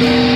Yeah.